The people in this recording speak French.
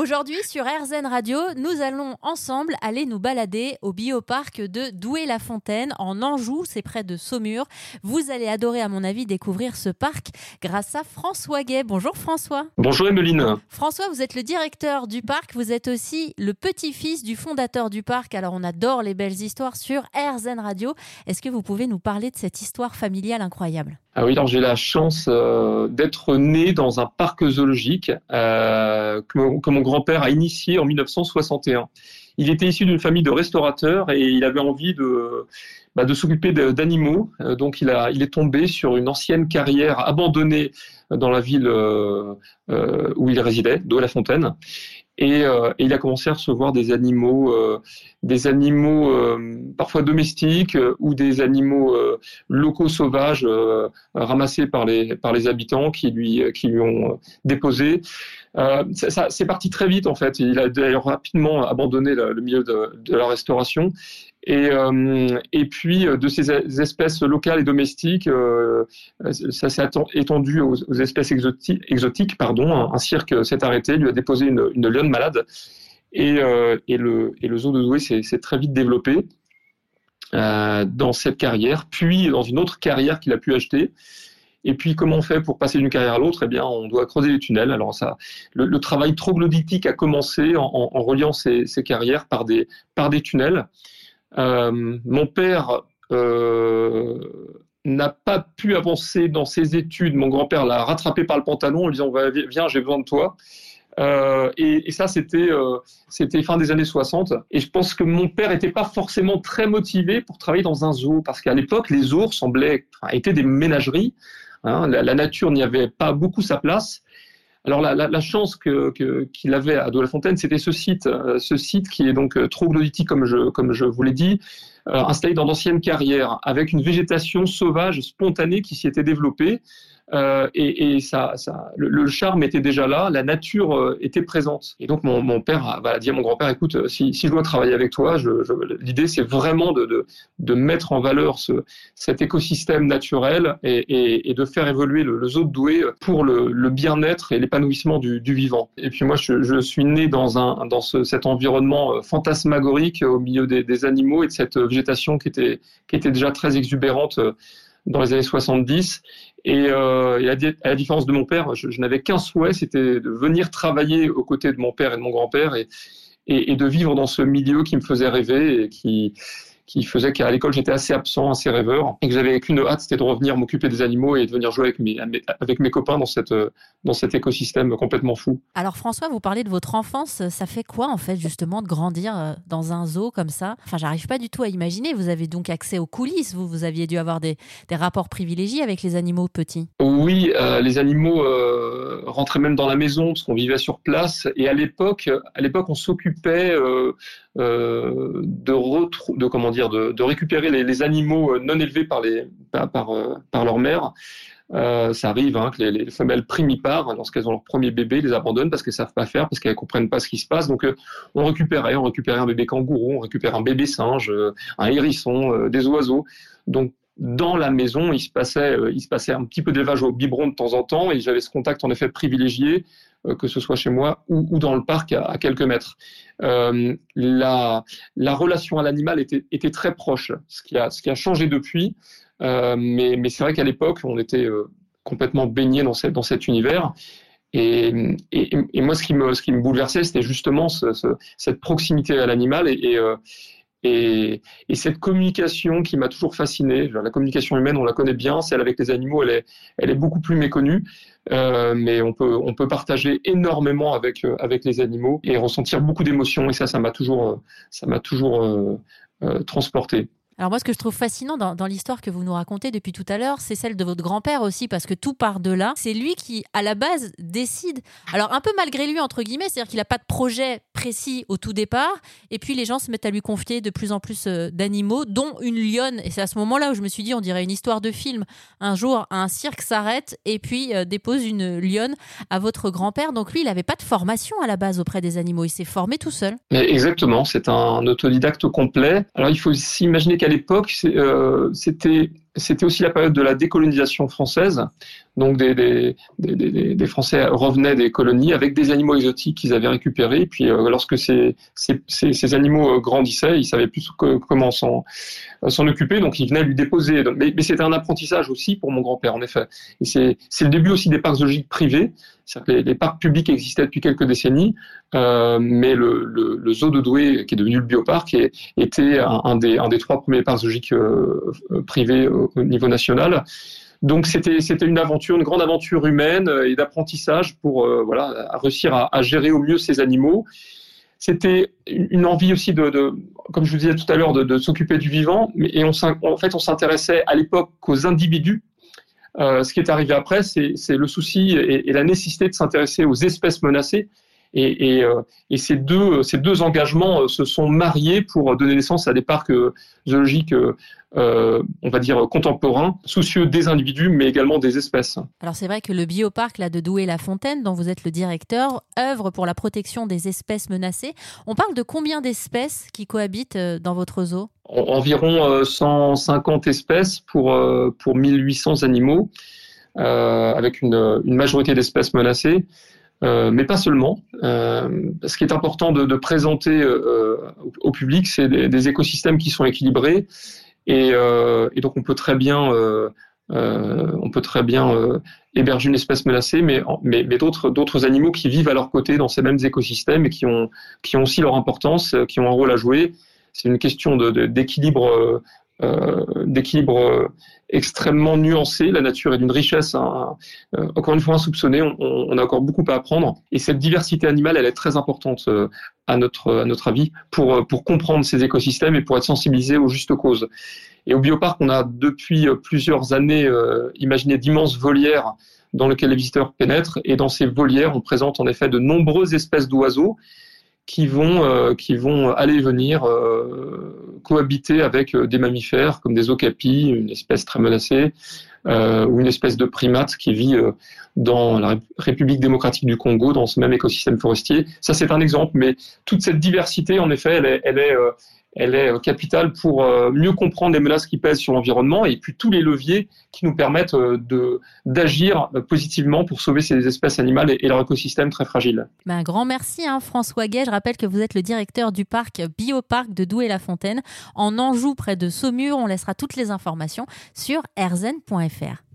Aujourd'hui, sur RZN Radio, nous allons ensemble aller nous balader au bioparc de Douai-la-Fontaine, en Anjou, c'est près de Saumur. Vous allez adorer, à mon avis, découvrir ce parc grâce à François Gay. Bonjour François. Bonjour Emeline. François, vous êtes le directeur du parc, vous êtes aussi le petit-fils du fondateur du parc. Alors, on adore les belles histoires sur RZN Radio. Est-ce que vous pouvez nous parler de cette histoire familiale incroyable? Ah oui, alors j'ai la chance euh, d'être né dans un parc zoologique euh, que, mon, que mon grand-père a initié en 1961. Il était issu d'une famille de restaurateurs et il avait envie de, bah, de s'occuper d'animaux. Euh, donc il, est tombé sur une ancienne carrière abandonnée dans la ville euh, euh, où il résidait, d'Eau-la-Fontaine. Et, euh, et, il a commencé à recevoir des animaux, euh, des animaux euh, parfois domestiques ou des animaux locaux sauvages ramassés par les par les habitants qui lui qui lui ont déposé. ça, c'est parti très vite en fait. Il a d'ailleurs rapidement abandonné le, milieu de, la restauration et, euh, et puis de ces espèces locales et domestiques, euh, ça s'est étendu aux, espèces exotiques. pardon. Un, un cirque s'est arrêté, lui a déposé une, lionne malade, et, euh, le, et zoo de Douai s'est très vite développé euh, dans cette carrière, puis dans une autre carrière qu'il a pu acheter. Et puis, comment on fait pour passer d'une carrière à l'autre? Eh bien, on doit creuser les tunnels. Alors, ça, le, travail troglodytique a commencé en, reliant ces, carrières par des tunnels. Euh, mon père euh, n'a pas pu avancer dans ses études. Mon grand-père l'a rattrapé par le pantalon en lui disant Viens, j'ai besoin de toi. Euh, et, ça, c'était fin des années 60. Et je pense que mon père n'était pas forcément très motivé pour travailler dans un zoo, parce qu'à l'époque, les zoos semblaient étaient des ménageries. Hein, la, nature n'y avait pas beaucoup sa place. Alors la, la, la chance que, que, qu'il avait à Douai-la-Fontaine, c'était ce site, euh, ce site qui est donc euh, troglodytique comme je, comme je vous l'ai dit, euh, installé dans d'anciennes carrières, avec une végétation sauvage spontanée qui s'y était développée. Euh, et, ça, le, charme était déjà là, la nature euh, était présente. Et donc mon, père a, va dit à mon grand-père, écoute, si, je dois travailler avec toi, l'idée c'est vraiment de, de, mettre en valeur ce, cet écosystème naturel et, de faire évoluer le, le, zoo de Douai pour le, bien-être et l'épanouissement du, vivant. Et puis moi, je, je suis né dans, un, dans ce, cet environnement fantasmagorique au milieu des, des, animaux et de cette végétation qui était, qui était déjà très exubérante dans les années 70. Et, euh, et à, la différence de mon père, je, je n'avais qu'un souhait, c'était de venir travailler aux côtés de mon père et de mon grand-père et, et, et, de vivre dans ce milieu qui me faisait rêver et qui, qui faisait qu'à l'école j'étais assez absent, assez rêveur, et que j'avais qu'une hâte, c'était de revenir m'occuper des animaux et de venir jouer avec mes, avec mes copains dans, cette, dans cet écosystème complètement fou. Alors François, vous parlez de votre enfance, ça fait quoi en fait justement de grandir euh, dans un zoo comme ça? Enfin, j'arrive pas du tout à imaginer. Vous avez donc accès aux coulisses, vous, vous aviez dû avoir des, des rapports privilégiés avec les animaux petits. Oui, euh, les animaux euh, rentraient même dans la maison parce qu'on vivait sur place, et à l'époque, à l'époque, on s'occupait euh, euh, de, comment dire de, de récupérer les, animaux non élevés par les par par, euh, leur mère. Euh, ça arrive hein, que les, les, femelles primipares, lorsqu'elles ont leur premier bébé, les abandonnent parce qu'elles savent pas faire, parce qu'elles comprennent pas ce qui se passe. Donc, euh, on récupérait, on récupérait un bébé kangourou, on récupère un bébé singe, euh, un hérisson, des oiseaux. Donc, dans la maison, il se passait, il se passait un petit peu d'élevage au biberon de temps en temps, et j'avais ce contact en effet privilégié euh, que ce soit chez moi ou, dans le parc à, quelques mètres. Euh, la, la, relation à l'animal était, très proche, ce qui a, changé depuis. Euh, mais, c'est vrai qu'à l'époque, on était euh, complètement baigné dans, cet univers. Et, moi, ce qui me, bouleversait, c'était justement ce, ce, cette proximité à l'animal euh, et, et, cette communication qui m'a toujours fasciné. La communication humaine, on la connaît bien, celle avec les animaux, elle est, elle est beaucoup plus méconnue. Euh, mais on peut, on peut partager énormément avec, euh, avec les animaux et ressentir beaucoup d'émotions. Et ça, ça m'a toujours, euh, ça m'a toujours transporté. Alors moi, ce que je trouve fascinant dans, l'histoire que vous nous racontez depuis tout à l'heure, c'est celle de votre grand-père aussi, parce que tout part de là. C'est lui qui, à la base, décide. Alors un peu malgré lui, entre guillemets, c'est-à-dire qu'il n'a pas de projet précis au tout départ, et puis les gens se mettent à lui confier de plus en plus euh, d'animaux, dont une lionne. Et c'est à ce moment-là où je me suis dit, on dirait une histoire de film. Un jour, un cirque s'arrête et puis euh, dépose une lionne à votre grand-père. Donc lui, il n'avait pas de formation à la base auprès des animaux. Il s'est formé tout seul. Mais exactement, c'est un autodidacte complet. Alors il faut s'imaginer qu'à l'époque, euh, c'était c'était aussi la période de la décolonisation française. Donc des, Français revenaient des colonies avec des animaux exotiques qu'ils avaient récupérés. Puis euh, lorsque ces, ces, animaux euh, grandissaient, ils savaient plus comment s'en s'en occuper, donc ils venaient lui déposer. Mais, c'était un apprentissage aussi pour mon grand-père, en effet. Et c'est le début aussi des parcs zoologiques privés. Les, parcs publics existaient depuis quelques décennies, euh, mais le, zoo de Douai, qui est devenu le bioparc, était un, des, un des trois premiers parcs zoologiques euh, privés au niveau national. Donc c'était une aventure, une grande aventure humaine euh, et d'apprentissage pour euh, réussir à, gérer au mieux ces animaux. C'était une envie aussi de, comme je vous disais tout à l'heure, de, s'occuper du vivant. Et en fait on s'intéressait à l'époque aux individus. Euh, ce qui est arrivé après, c'est le souci et, la nécessité de s'intéresser aux espèces menacées. Et, et, euh, et, ces, deux, ces deux engagements se sont mariés pour donner naissance à des parcs zoologiques euh, on va dire, contemporain, soucieux des individus, mais également des espèces. Alors c'est vrai que le bioparc là, de Douai-la-Fontaine, dont vous êtes le directeur, œuvre pour la protection des espèces menacées. On parle de combien d'espèces qui cohabitent euh, dans votre zoo? Environ 150 euh, espèces pour, pour 1800 animaux, euh, avec une, une majorité d'espèces menacées. Euh, mais pas seulement. Euh, ce qui est important de, présenter euh, au public, c'est des, écosystèmes qui sont équilibrés et, donc on peut très bien, on peut très bien héberger une espèce menacée, mais, d'autres, animaux qui vivent à leur côté dans ces mêmes écosystèmes et qui ont, qui ont aussi leur importance, qui ont un rôle à jouer. C'est une question d'équilibre euh, d'équilibre extrêmement nuancé. La nature est d'une richesse, hein, euh, encore une fois insoupçonnée. On, a encore beaucoup à apprendre. Et cette diversité animale, elle est très importante euh, à notre, avis pour, pour comprendre ces écosystèmes et pour être sensibilisé aux justes causes. Et au bioparc, on a depuis plusieurs années imaginé d'immenses volières dans lesquelles les visiteurs pénètrent. Et dans ces volières, on présente en effet de nombreuses espèces d'oiseaux qui vont, euh, qui vont aller et venir euh, cohabiter avec euh, des mammifères comme des okapis, une espèce très menacée, euh, ou une espèce de primate qui vit euh, dans la République démocratique du Congo, dans ce même écosystème forestier. Ça, c'est un exemple, mais toute cette diversité, en effet, elle est, elle est, euh, elle est euh, capitale pour euh, mieux comprendre les menaces qui pèsent sur l'environnement et puis tous les leviers qui nous permettent euh, de d'agir positivement pour sauver ces espèces animales et, et leur écosystème très fragile. Ben, un grand merci hein, François Gay. Je rappelle que vous êtes le directeur du parc Bioparc de Douai-la-Fontaine en Anjou près de Saumur. On laissera toutes les informations sur erzen.fr francefinearts.fr.